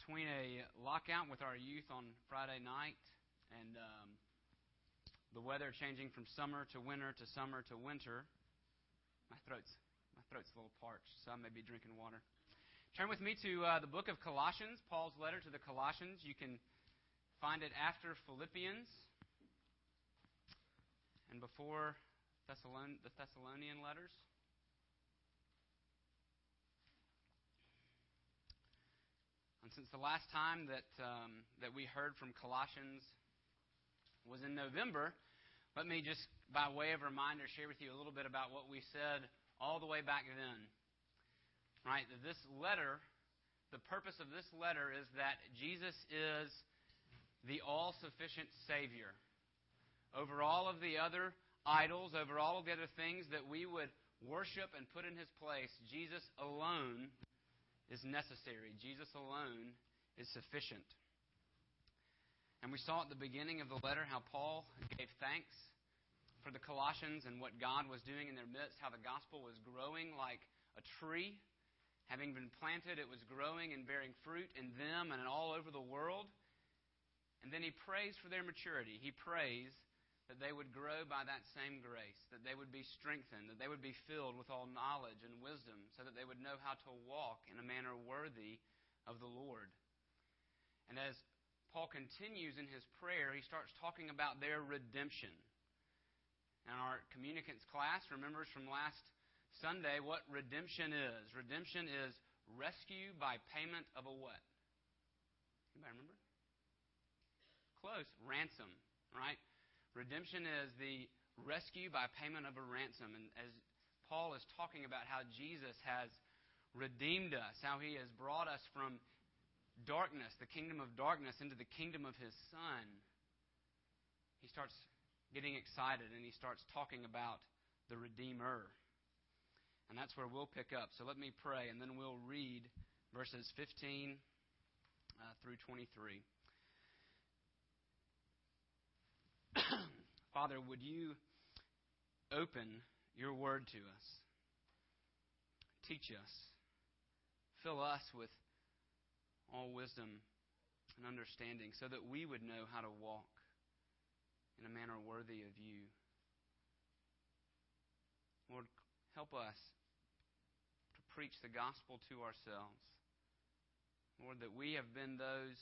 between a lockout with our youth on Friday night and um, the weather changing from summer to winter to summer to winter, my throat's my throat's a little parched, so I may be drinking water. Turn with me to uh, the book of Colossians, Paul's letter to the Colossians. You can find it after Philippians and before Thessalon- the Thessalonian letters. And since the last time that, um, that we heard from Colossians was in November, let me just, by way of reminder, share with you a little bit about what we said all the way back then. Right? That this letter, the purpose of this letter is that Jesus is the all sufficient Savior. Over all of the other idols, over all of the other things that we would worship and put in His place, Jesus alone is necessary. Jesus alone is sufficient. And we saw at the beginning of the letter how Paul gave thanks for the Colossians and what God was doing in their midst, how the gospel was growing like a tree. Having been planted, it was growing and bearing fruit in them and all over the world. And then he prays for their maturity. He prays that they would grow by that same grace, that they would be strengthened, that they would be filled with all knowledge and wisdom, so that they would know how to walk in a manner worthy of the Lord. And as Paul continues in his prayer, he starts talking about their redemption. And our communicants class remembers from last Sunday what redemption is. Redemption is rescue by payment of a what? Anybody remember? Close. Ransom, right? Redemption is the rescue by payment of a ransom. And as Paul is talking about how Jesus has redeemed us, how he has brought us from darkness, the kingdom of darkness, into the kingdom of his Son, he starts getting excited and he starts talking about the Redeemer. And that's where we'll pick up. So let me pray, and then we'll read verses 15 uh, through 23. Father, would you open your word to us? Teach us. Fill us with all wisdom and understanding so that we would know how to walk in a manner worthy of you. Lord, help us to preach the gospel to ourselves. Lord, that we have been those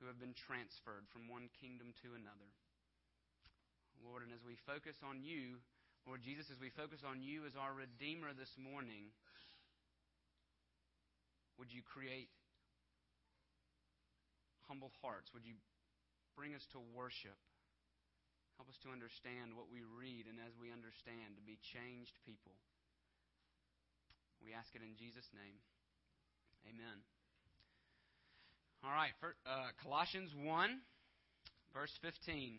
who have been transferred from one kingdom to another. Lord, and as we focus on you, Lord Jesus, as we focus on you as our Redeemer this morning, would you create humble hearts? Would you bring us to worship? Help us to understand what we read, and as we understand, to be changed people. We ask it in Jesus' name. Amen. All right, for, uh, Colossians 1, verse 15.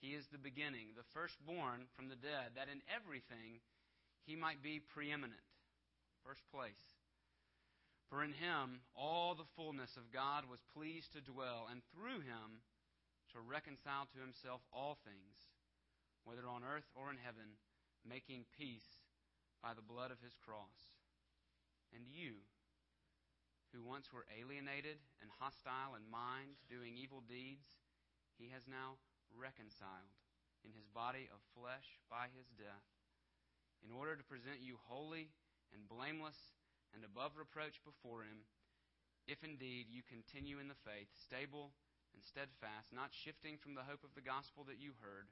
He is the beginning, the firstborn from the dead, that in everything he might be preeminent. First place. For in him all the fullness of God was pleased to dwell, and through him to reconcile to himself all things, whether on earth or in heaven, making peace by the blood of his cross. And you, who once were alienated and hostile in mind, doing evil deeds, he has now reconciled in his body of flesh by his death, in order to present you holy and blameless and above reproach before him, if indeed you continue in the faith, stable and steadfast, not shifting from the hope of the gospel that you heard,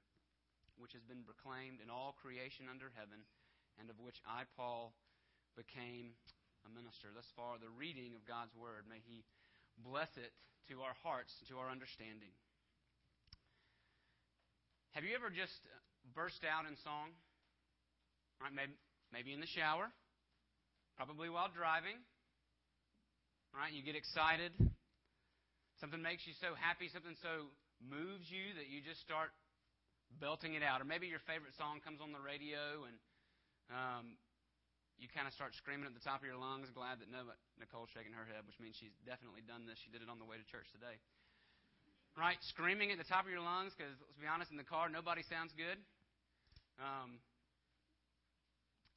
which has been proclaimed in all creation under heaven, and of which I, Paul, became a minister. Thus far, the reading of God's word. May He bless it to our hearts, to our understanding. Have you ever just burst out in song? Right, maybe, maybe in the shower, probably while driving. right? You get excited. Something makes you so happy, something so moves you that you just start belting it out. Or maybe your favorite song comes on the radio and um, you kind of start screaming at the top of your lungs, glad that Nicole's shaking her head, which means she's definitely done this. She did it on the way to church today. Right? Screaming at the top of your lungs because, let's be honest, in the car, nobody sounds good. Um,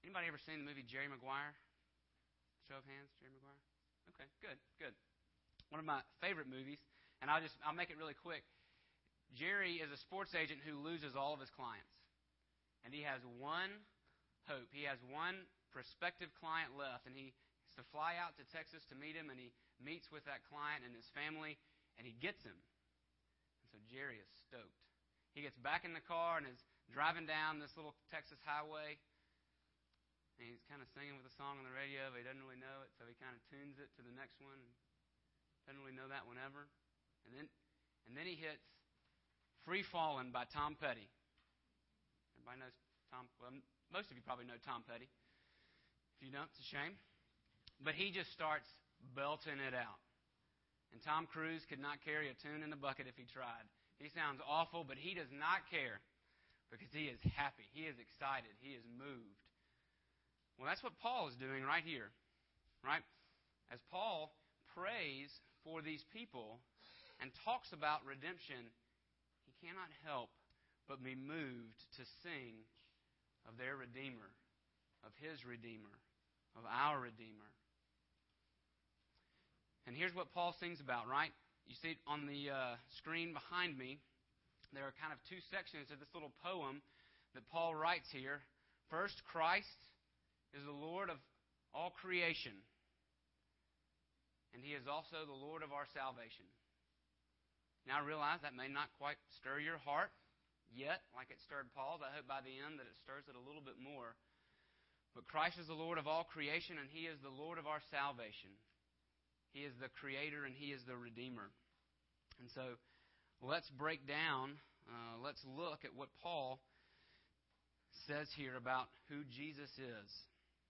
anybody ever seen the movie Jerry Maguire? Show of hands, Jerry Maguire? Okay, good, good. One of my favorite movies, and I'll just I'll make it really quick. Jerry is a sports agent who loses all of his clients. And he has one hope. He has one prospective client left, and he has to fly out to Texas to meet him, and he meets with that client and his family, and he gets him. So Jerry is stoked. He gets back in the car and is driving down this little Texas highway, and he's kind of singing with a song on the radio, but he doesn't really know it, so he kind of tunes it to the next one. Doesn't really know that one ever. And then, and then he hits Free Fallin' by Tom Petty. Everybody knows Tom. Well, most of you probably know Tom Petty. If you don't, it's a shame. But he just starts belting it out. And Tom Cruise could not carry a tune in the bucket if he tried. He sounds awful, but he does not care because he is happy. He is excited. He is moved. Well, that's what Paul is doing right here. Right? As Paul prays for these people and talks about redemption, he cannot help but be moved to sing of their Redeemer, of His Redeemer, of our Redeemer. And here's what Paul sings about, right? You see it on the uh, screen behind me. There are kind of two sections of this little poem that Paul writes here. First, Christ is the Lord of all creation, and He is also the Lord of our salvation. Now, I realize that may not quite stir your heart yet, like it stirred Paul's. I hope by the end that it stirs it a little bit more. But Christ is the Lord of all creation, and He is the Lord of our salvation. He is the Creator, and He is the Redeemer. And so, let's break down, uh, let's look at what Paul says here about who Jesus is.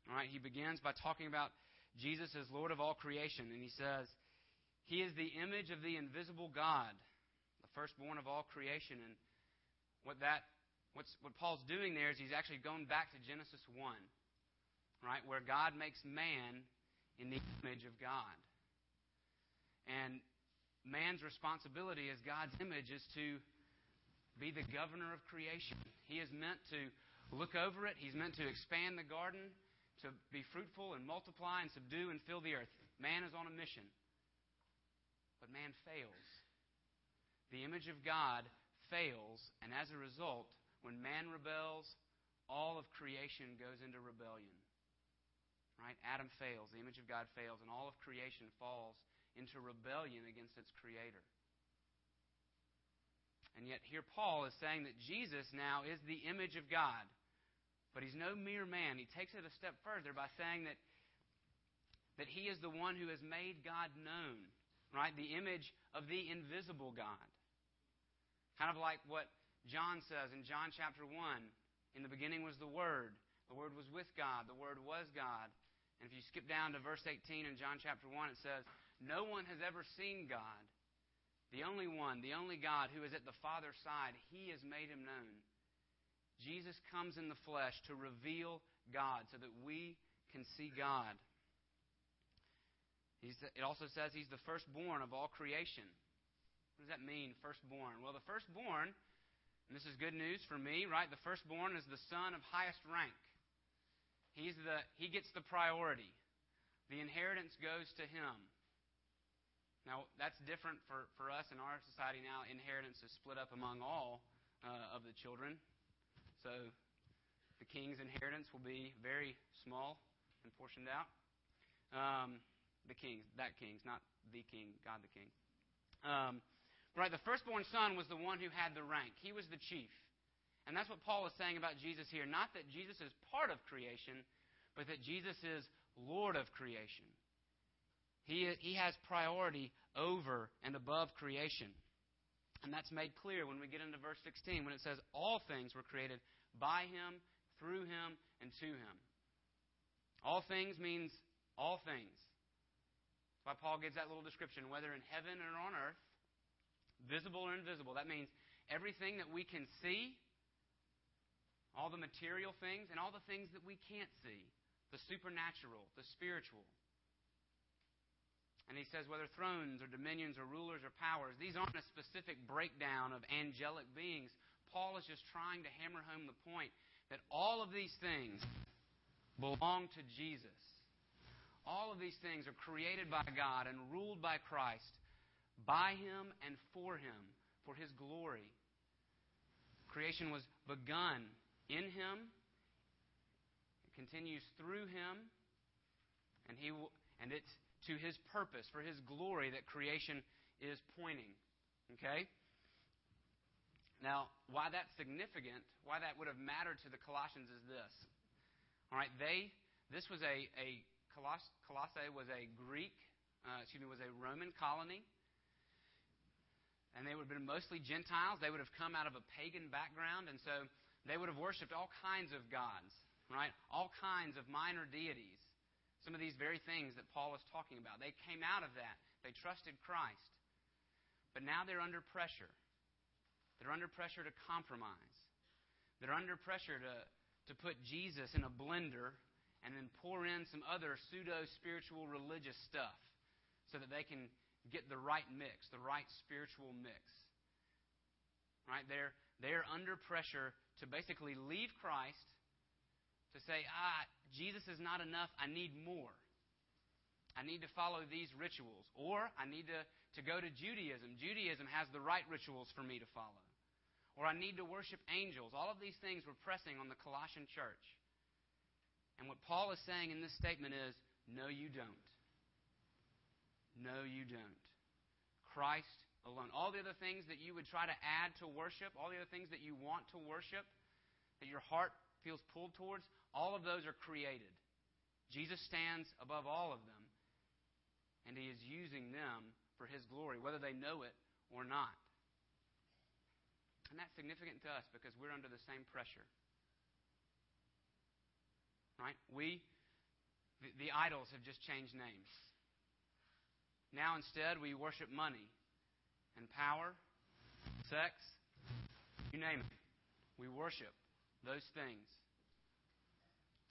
All right, he begins by talking about Jesus as Lord of all creation, and he says, he is the image of the invisible God, the firstborn of all creation. And what that what's, what Paul's doing there is he's actually going back to Genesis 1, right, where God makes man in the image of God. And man's responsibility as God's image is to be the governor of creation. He is meant to look over it, he's meant to expand the garden, to be fruitful and multiply and subdue and fill the earth. Man is on a mission. But man fails. The image of God fails, and as a result, when man rebels, all of creation goes into rebellion. Right? Adam fails, the image of God fails, and all of creation falls into rebellion against its creator. And yet, here Paul is saying that Jesus now is the image of God. But he's no mere man. He takes it a step further by saying that, that he is the one who has made God known right? The image of the invisible God. Kind of like what John says in John chapter 1. In the beginning was the Word. The Word was with God. The Word was God. And if you skip down to verse 18 in John chapter 1, it says, No one has ever seen God. The only one, the only God who is at the Father's side, He has made Him known. Jesus comes in the flesh to reveal God so that we can see God. He's, it also says he's the firstborn of all creation. What does that mean, firstborn? Well, the firstborn, and this is good news for me, right? The firstborn is the son of highest rank. He's the, he gets the priority. The inheritance goes to him. Now, that's different for, for us in our society now. Inheritance is split up among all uh, of the children. So the king's inheritance will be very small and portioned out. Um, the kings, that kings, not the king, God the king. Um, right, the firstborn son was the one who had the rank. He was the chief. And that's what Paul is saying about Jesus here. Not that Jesus is part of creation, but that Jesus is Lord of creation. He, he has priority over and above creation. And that's made clear when we get into verse 16 when it says, All things were created by him, through him, and to him. All things means all things. That's why Paul gives that little description whether in heaven or on earth, visible or invisible. That means everything that we can see, all the material things, and all the things that we can't see the supernatural, the spiritual. And he says whether thrones or dominions or rulers or powers, these aren't a specific breakdown of angelic beings. Paul is just trying to hammer home the point that all of these things belong to Jesus. All of these things are created by God and ruled by Christ, by Him and for Him, for His glory. Creation was begun in Him, it continues through Him, and He and it's to His purpose, for His glory that creation is pointing. Okay? Now, why that's significant, why that would have mattered to the Colossians is this. All right, they, this was a, a Coloss- Colossae was a Greek, uh, excuse me, was a Roman colony. And they would have been mostly Gentiles. They would have come out of a pagan background, and so they would have worshipped all kinds of gods, right? All kinds of minor deities. Some of these very things that Paul was talking about. They came out of that. They trusted Christ. But now they're under pressure. They're under pressure to compromise. They're under pressure to, to put Jesus in a blender and then pour in some other pseudo spiritual religious stuff so that they can get the right mix, the right spiritual mix. Right? They're, they're under pressure to basically leave Christ to say, ah, Jesus is not enough. I need more. I need to follow these rituals. Or I need to, to go to Judaism. Judaism has the right rituals for me to follow. Or I need to worship angels. All of these things were pressing on the Colossian church. And what Paul is saying in this statement is no, you don't. No, you don't. Christ alone. All the other things that you would try to add to worship, all the other things that you want to worship, that your heart feels pulled towards, all of those are created. Jesus stands above all of them, and he is using them for his glory, whether they know it or not. And that's significant to us because we're under the same pressure. Right? We, the, the idols have just changed names. Now instead, we worship money and power, sex, you name it. We worship those things.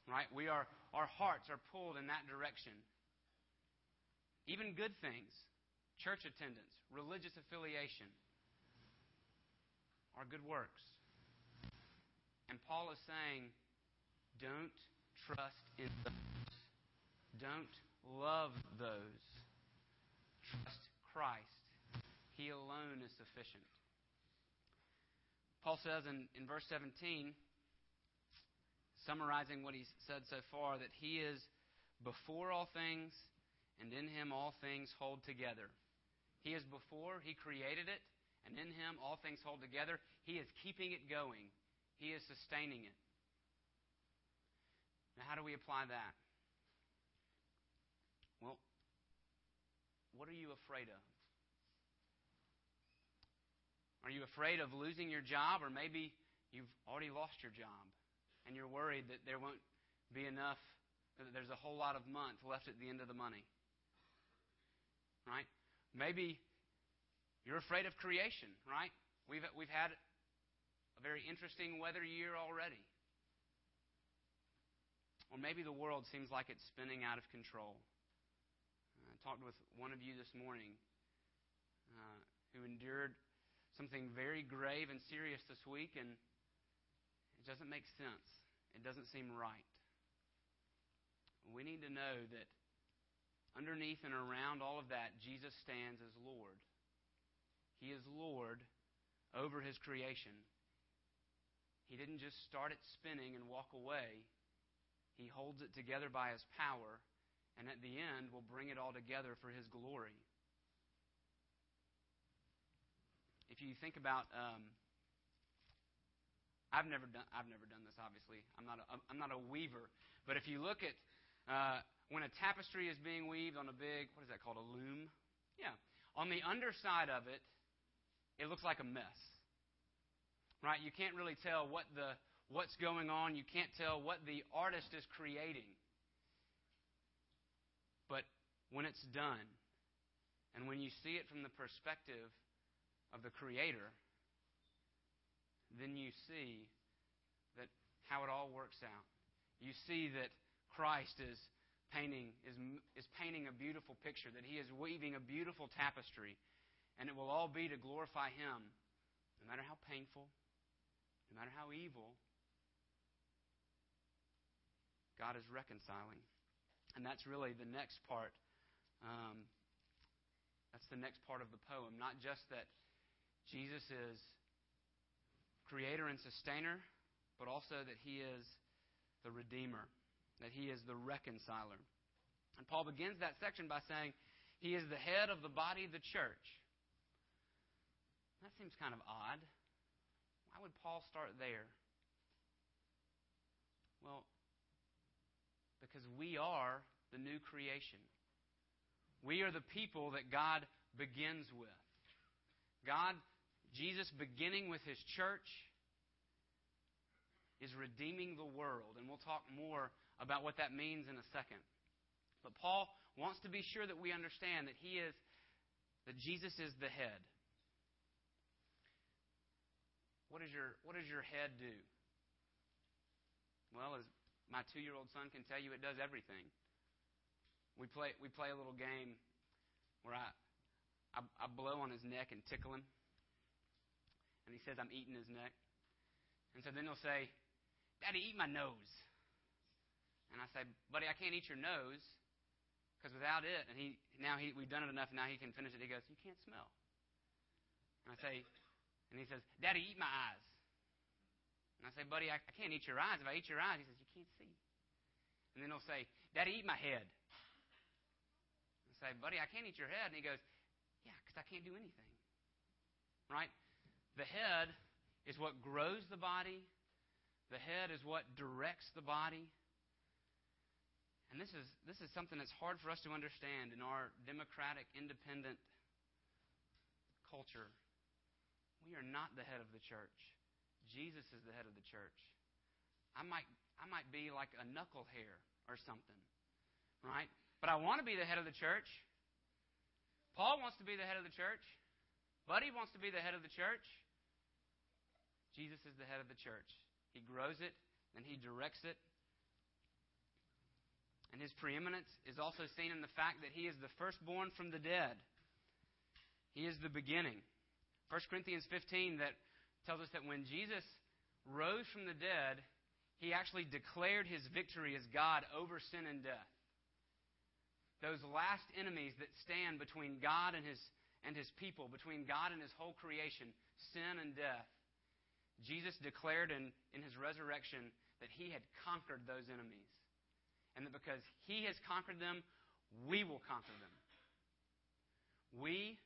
Right? We are, our hearts are pulled in that direction. Even good things, church attendance, religious affiliation, are good works. And Paul is saying, don't trust in those. Don't love those. Trust Christ. He alone is sufficient. Paul says in, in verse 17, summarizing what he's said so far, that he is before all things, and in him all things hold together. He is before, he created it, and in him all things hold together. He is keeping it going, he is sustaining it. Now, how do we apply that? Well, what are you afraid of? Are you afraid of losing your job, or maybe you've already lost your job? And you're worried that there won't be enough, there's a whole lot of month left at the end of the money. Right? Maybe you're afraid of creation, right? We've, we've had a very interesting weather year already. Or maybe the world seems like it's spinning out of control. I talked with one of you this morning uh, who endured something very grave and serious this week, and it doesn't make sense. It doesn't seem right. We need to know that underneath and around all of that, Jesus stands as Lord. He is Lord over his creation. He didn't just start it spinning and walk away. He holds it together by his power, and at the end will bring it all together for his glory. If you think about um, I've never done. I've never done this. Obviously, I'm not. A, I'm not a weaver. But if you look at uh, when a tapestry is being weaved on a big, what is that called? A loom. Yeah. On the underside of it, it looks like a mess. Right? You can't really tell what the what's going on. You can't tell what the artist is creating. But when it's done, And when you see it from the perspective of the Creator, then you see that how it all works out. You see that Christ is painting is, is painting a beautiful picture, that he is weaving a beautiful tapestry, and it will all be to glorify him, no matter how painful, no matter how evil. God is reconciling. And that's really the next part. Um, that's the next part of the poem. Not just that Jesus is creator and sustainer, but also that he is the redeemer that he is the reconciler. And Paul begins that section by saying, He is the head of the body the church. That seems kind of odd. Why would Paul start there? Well, because we are the new creation. We are the people that God begins with. God, Jesus beginning with his church, is redeeming the world. And we'll talk more about what that means in a second. But Paul wants to be sure that we understand that he is that Jesus is the head. What, is your, what does your head do? Well, as my two year old son can tell you, it does everything. We play, we play a little game where I, I, I blow on his neck and tickle him. And he says I'm eating his neck. And so then he'll say, Daddy, eat my nose. And I say, buddy, I can't eat your nose because without it, and he now he, we've done it enough. Now he can finish it. He goes, you can't smell. And I say, and he says, Daddy, eat my eyes. And I say, buddy, I, I can't eat your eyes. If I eat your eyes, he says, you can't see. And then he'll say, Daddy, eat my head. I say, buddy, I can't eat your head. And he goes, yeah, because I can't do anything. Right? The head is what grows the body. The head is what directs the body. And this is, this is something that's hard for us to understand in our democratic, independent culture. We are not the head of the church. Jesus is the head of the church. I might, I might be like a knuckle hair or something, right? But I want to be the head of the church. Paul wants to be the head of the church. Buddy wants to be the head of the church. Jesus is the head of the church. He grows it and he directs it and his preeminence is also seen in the fact that he is the firstborn from the dead. He is the beginning. 1 Corinthians 15 that tells us that when Jesus rose from the dead, he actually declared his victory as God over sin and death. Those last enemies that stand between God and his, and his people, between God and his whole creation, sin and death, Jesus declared in, in his resurrection that he had conquered those enemies and that because He has conquered them, we will conquer them. We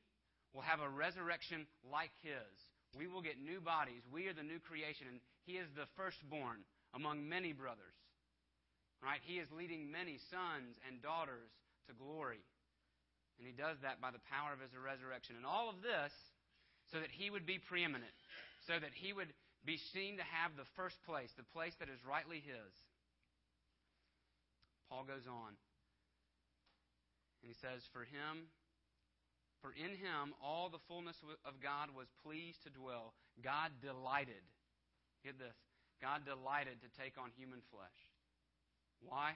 will have a resurrection like His. We will get new bodies. We are the new creation, and He is the firstborn among many brothers. Right? He is leading many sons and daughters to glory. And He does that by the power of His resurrection. And all of this so that He would be preeminent, so that He would be seen to have the first place, the place that is rightly His. Paul goes on. And he says, For him, for in him all the fullness of God was pleased to dwell. God delighted. Get this. God delighted to take on human flesh. Why?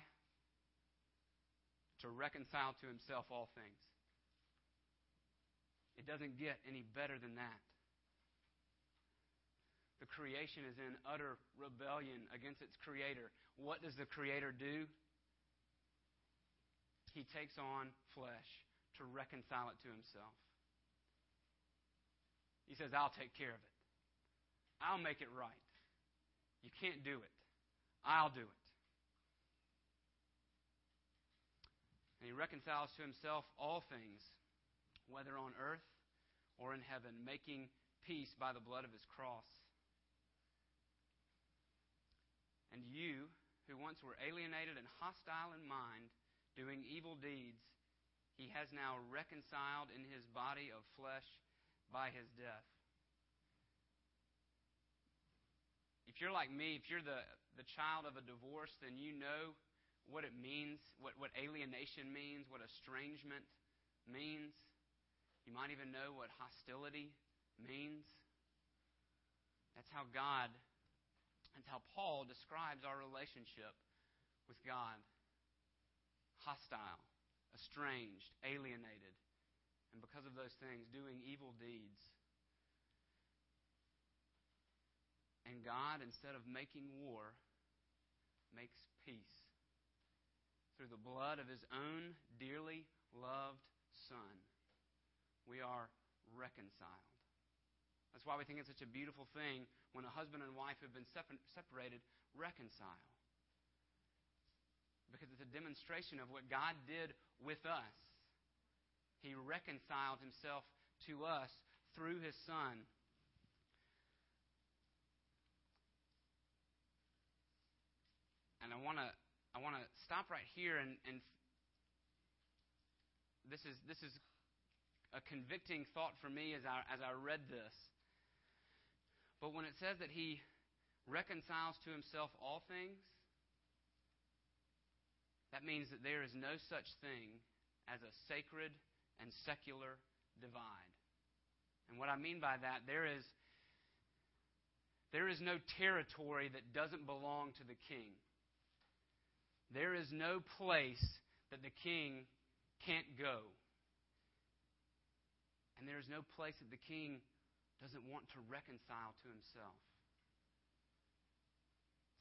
To reconcile to himself all things. It doesn't get any better than that. The creation is in utter rebellion against its creator. What does the creator do? he takes on flesh to reconcile it to himself. He says, I'll take care of it. I'll make it right. You can't do it. I'll do it. And he reconciles to himself all things, whether on earth or in heaven, making peace by the blood of his cross. And you, who once were alienated and hostile in mind, doing evil deeds, he has now reconciled in his body of flesh by his death. If you're like me, if you're the, the child of a divorce, then you know what it means, what, what alienation means, what estrangement means. You might even know what hostility means. That's how God, that's how Paul describes our relationship with God hostile, estranged, alienated, and because of those things, doing evil deeds. And God, instead of making war, makes peace through the blood of his own dearly loved Son. We are reconciled. That's why we think it's such a beautiful thing when a husband and wife have been separated, reconcile. Because it's a demonstration of what God did with us. He reconciled himself to us through his Son. And I want to I want to stop right here and, and this is this is a convicting thought for me as I as I read this. But when it says that he reconciles to himself all things, that means that there is no such thing as a sacred and secular divide. And what I mean by that, there is, there is no territory that doesn't belong to the king. There is no place that the king can't go. And there is no place that the king doesn't want to reconcile to himself.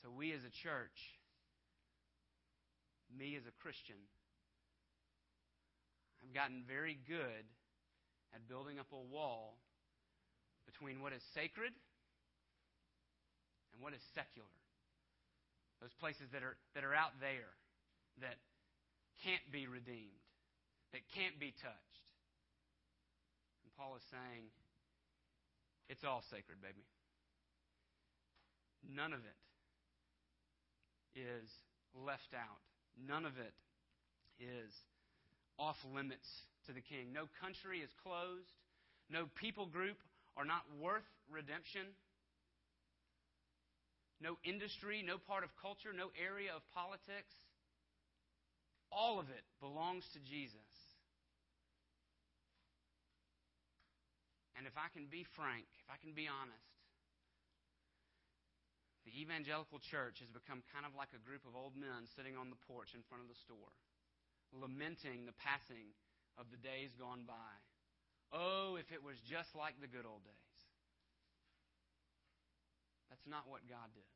So, we as a church, me as a Christian, I've gotten very good at building up a wall between what is sacred and what is secular. Those places that are, that are out there that can't be redeemed, that can't be touched. And Paul is saying, it's all sacred, baby. None of it is left out. None of it is off limits to the king. No country is closed. No people group are not worth redemption. No industry, no part of culture, no area of politics. All of it belongs to Jesus. And if I can be frank, if I can be honest, the evangelical church has become kind of like a group of old men sitting on the porch in front of the store lamenting the passing of the days gone by. Oh, if it was just like the good old days. That's not what God did.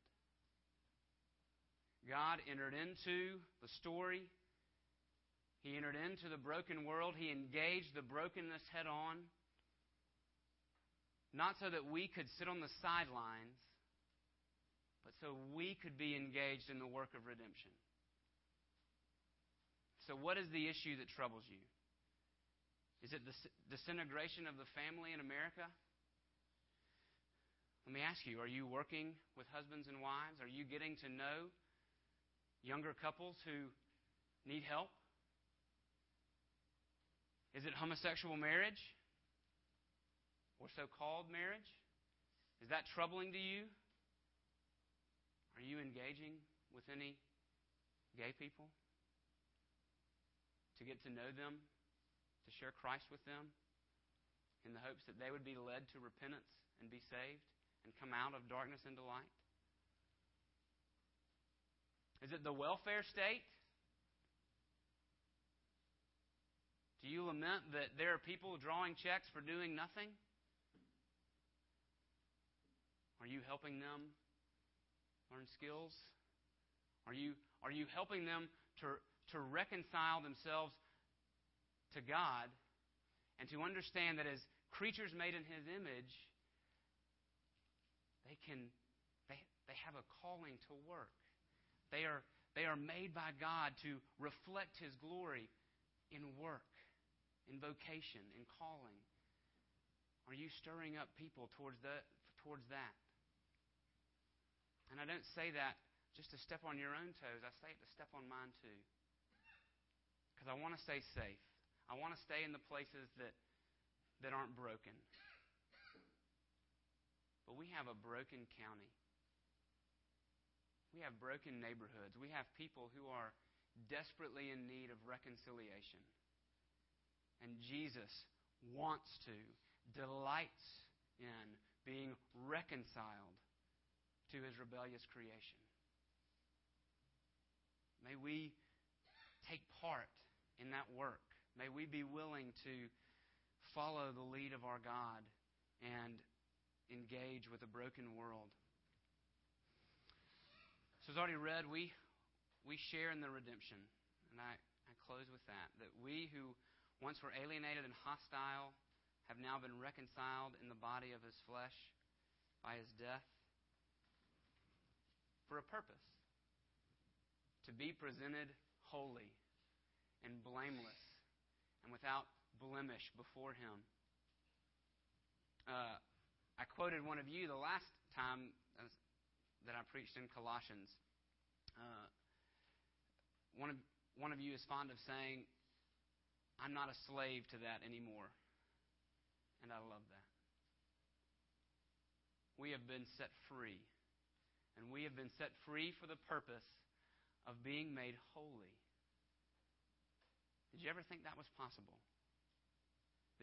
God entered into the story. He entered into the broken world. He engaged the brokenness head on. Not so that we could sit on the sidelines, but so we could be engaged in the work of redemption. So, what is the issue that troubles you? Is it the disintegration of the family in America? Let me ask you are you working with husbands and wives? Are you getting to know younger couples who need help? Is it homosexual marriage? Or so called marriage? Is that troubling to you? Are you engaging with any gay people? to get to know them, to share Christ with them, in the hopes that they would be led to repentance and be saved and come out of darkness into light? Is it the welfare state? Do you lament that there are people drawing checks for doing nothing? Are you helping them learn skills? Are you, are you helping them to, to reconcile themselves to God and to understand that as creatures made in His image, they can they, they have a calling to work. They are they are made by God to reflect His glory in work, in vocation, in calling. Are you stirring up people towards the towards that? And I don't say that just to step on your own toes. I say it to step on mine too because I want to stay safe. I want to stay in the places that, that aren't broken. But we have a broken county. We have broken neighborhoods. We have people who are desperately in need of reconciliation. And Jesus wants to, delights in being reconciled to his rebellious creation. May we take part in that work. May we be willing to follow the lead of our God and engage with a broken world. So, as already read, we, we share in the redemption. And I, I close with that. That we who once were alienated and hostile have now been reconciled in the body of his flesh by his death for a purpose to be presented holy and blameless and without blemish before him. Uh, I quoted one of you the last time that I preached in Colossians. Uh, one of one of you is fond of saying, "I'm not a slave to that anymore," and I love that. We have been set free, and we have been set free for the purpose of being made holy. Did you ever think that was possible?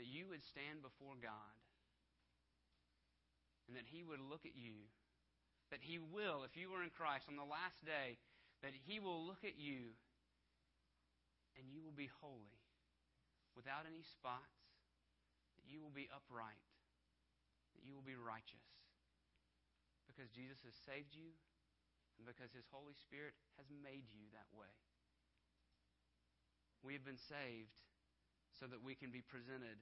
That you would stand before God and that He would look at you. That He will, if you were in Christ on the last day, that He will look at you and you will be holy without any spots, that you will be upright, that you will be righteous because Jesus has saved you and because His Holy Spirit has made you that way. We have been saved so that we can be presented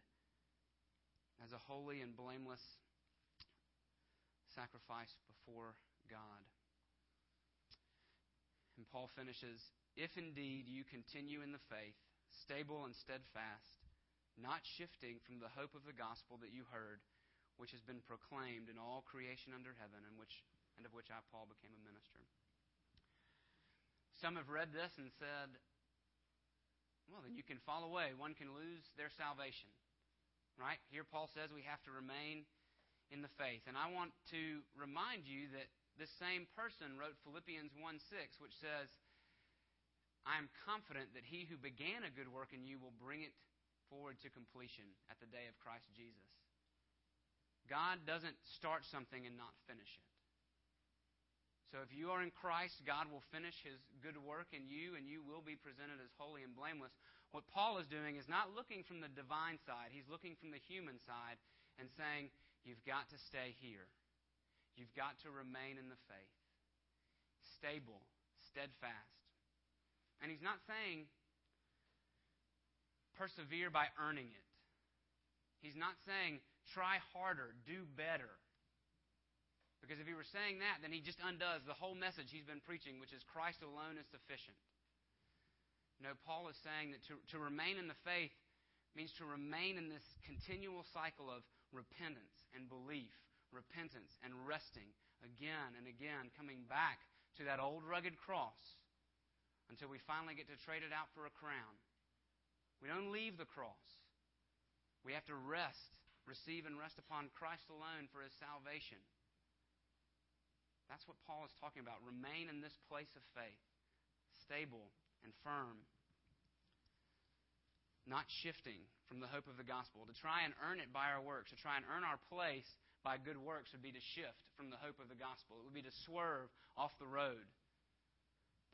as a holy and blameless sacrifice before God. And Paul finishes If indeed you continue in the faith, stable and steadfast, not shifting from the hope of the gospel that you heard, which has been proclaimed in all creation under heaven, and, which, and of which I, Paul, became a minister. Some have read this and said, well, then you can fall away. One can lose their salvation. Right? Here Paul says we have to remain in the faith. And I want to remind you that this same person wrote Philippians 1 6, which says, I am confident that he who began a good work in you will bring it forward to completion at the day of Christ Jesus. God doesn't start something and not finish it. So if you are in Christ, God will finish his good work in you and you will be presented as holy and blameless. What Paul is doing is not looking from the divine side, he's looking from the human side and saying, You've got to stay here. You've got to remain in the faith. Stable, steadfast. And he's not saying persevere by earning it. He's not saying try harder, do better. Because if he were saying that, then he just undoes the whole message he's been preaching, which is Christ alone is sufficient. No, Paul is saying that to, to remain in the faith means to remain in this continual cycle of repentance and belief, repentance and resting again and again, coming back to that old rugged cross until we finally get to trade it out for a crown. We don't leave the cross. We have to rest, receive, and rest upon Christ alone for his salvation. That's what Paul is talking about. Remain in this place of faith, stable and firm, not shifting from the hope of the gospel. To try and earn it by our works, to try and earn our place by good works, would be to shift from the hope of the gospel. It would be to swerve off the road.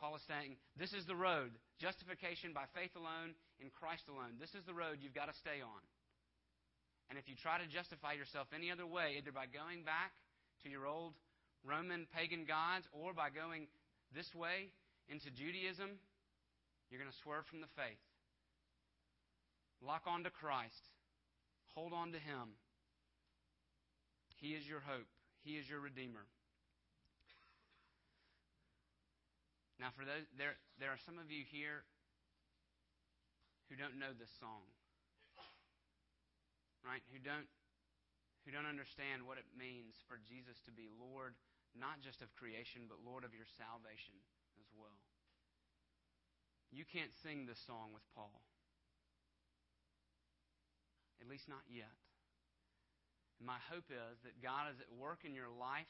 Paul is saying, This is the road. Justification by faith alone, in Christ alone. This is the road you've got to stay on. And if you try to justify yourself any other way, either by going back to your old Roman pagan gods or by going this way into Judaism, you're going to swerve from the faith. Lock on to Christ. Hold on to Him. He is your hope. He is your Redeemer. Now, for those, there, there are some of you here who don't know this song, right? Who don't, who don't understand what it means for Jesus to be Lord not just of creation, but Lord of your salvation as well. You can't sing this song with Paul. At least not yet. And my hope is that God is at work in your life,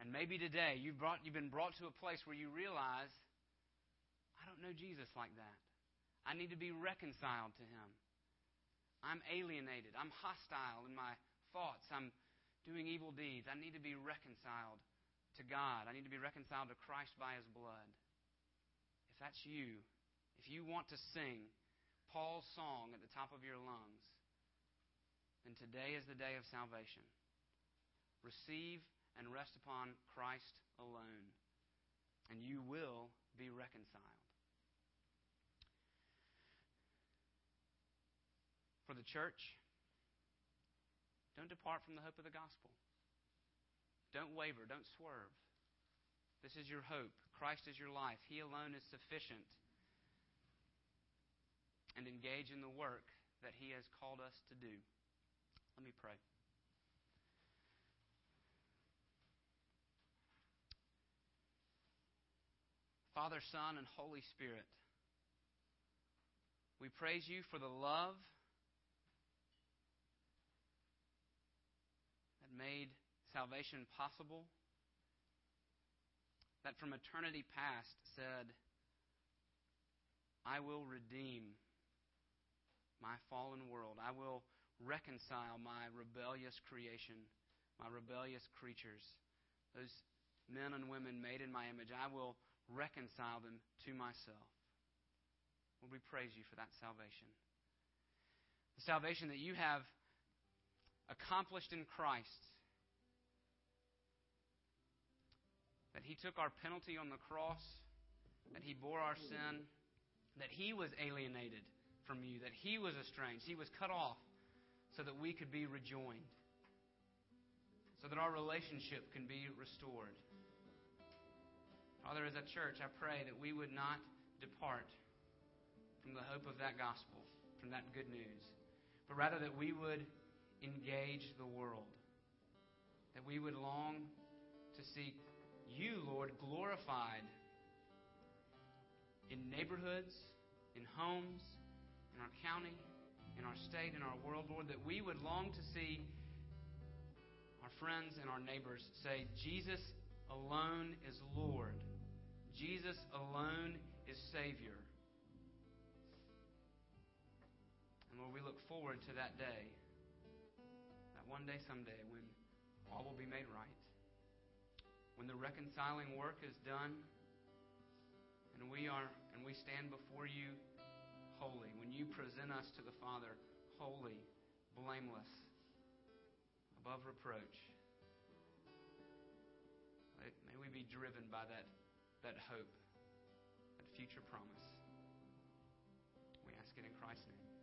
and maybe today you've, brought, you've been brought to a place where you realize, I don't know Jesus like that. I need to be reconciled to Him. I'm alienated. I'm hostile in my thoughts. I'm doing evil deeds. I need to be reconciled to God. I need to be reconciled to Christ by His blood. If that's you, if you want to sing Paul's song at the top of your lungs, then today is the day of salvation. Receive and rest upon Christ alone, and you will be reconciled. For the church, don't depart from the hope of the gospel. Don't waver, don't swerve. This is your hope. Christ is your life. He alone is sufficient. And engage in the work that He has called us to do. Let me pray. Father, Son, and Holy Spirit, we praise you for the love made salvation possible, that from eternity past said, I will redeem my fallen world. I will reconcile my rebellious creation, my rebellious creatures, those men and women made in my image. I will reconcile them to myself. Lord, we praise you for that salvation. The salvation that you have accomplished in Christ. That He took our penalty on the cross, that He bore our sin, that He was alienated from you, that He was estranged, He was cut off so that we could be rejoined, so that our relationship can be restored. Father, as a church, I pray that we would not depart from the hope of that gospel, from that good news, but rather that we would engage the world. That we would long to see you, Lord, glorified in neighborhoods, in homes, in our county, in our state, in our world, Lord, that we would long to see our friends and our neighbors say, Jesus alone is Lord. Jesus alone is Savior. And Lord, we look forward to that day one day, someday, when all will be made right, when the reconciling work is done, and we are and we stand before you holy, when you present us to the Father holy, blameless, above reproach. May we be driven by that, that hope, that future promise. We ask it in Christ's name.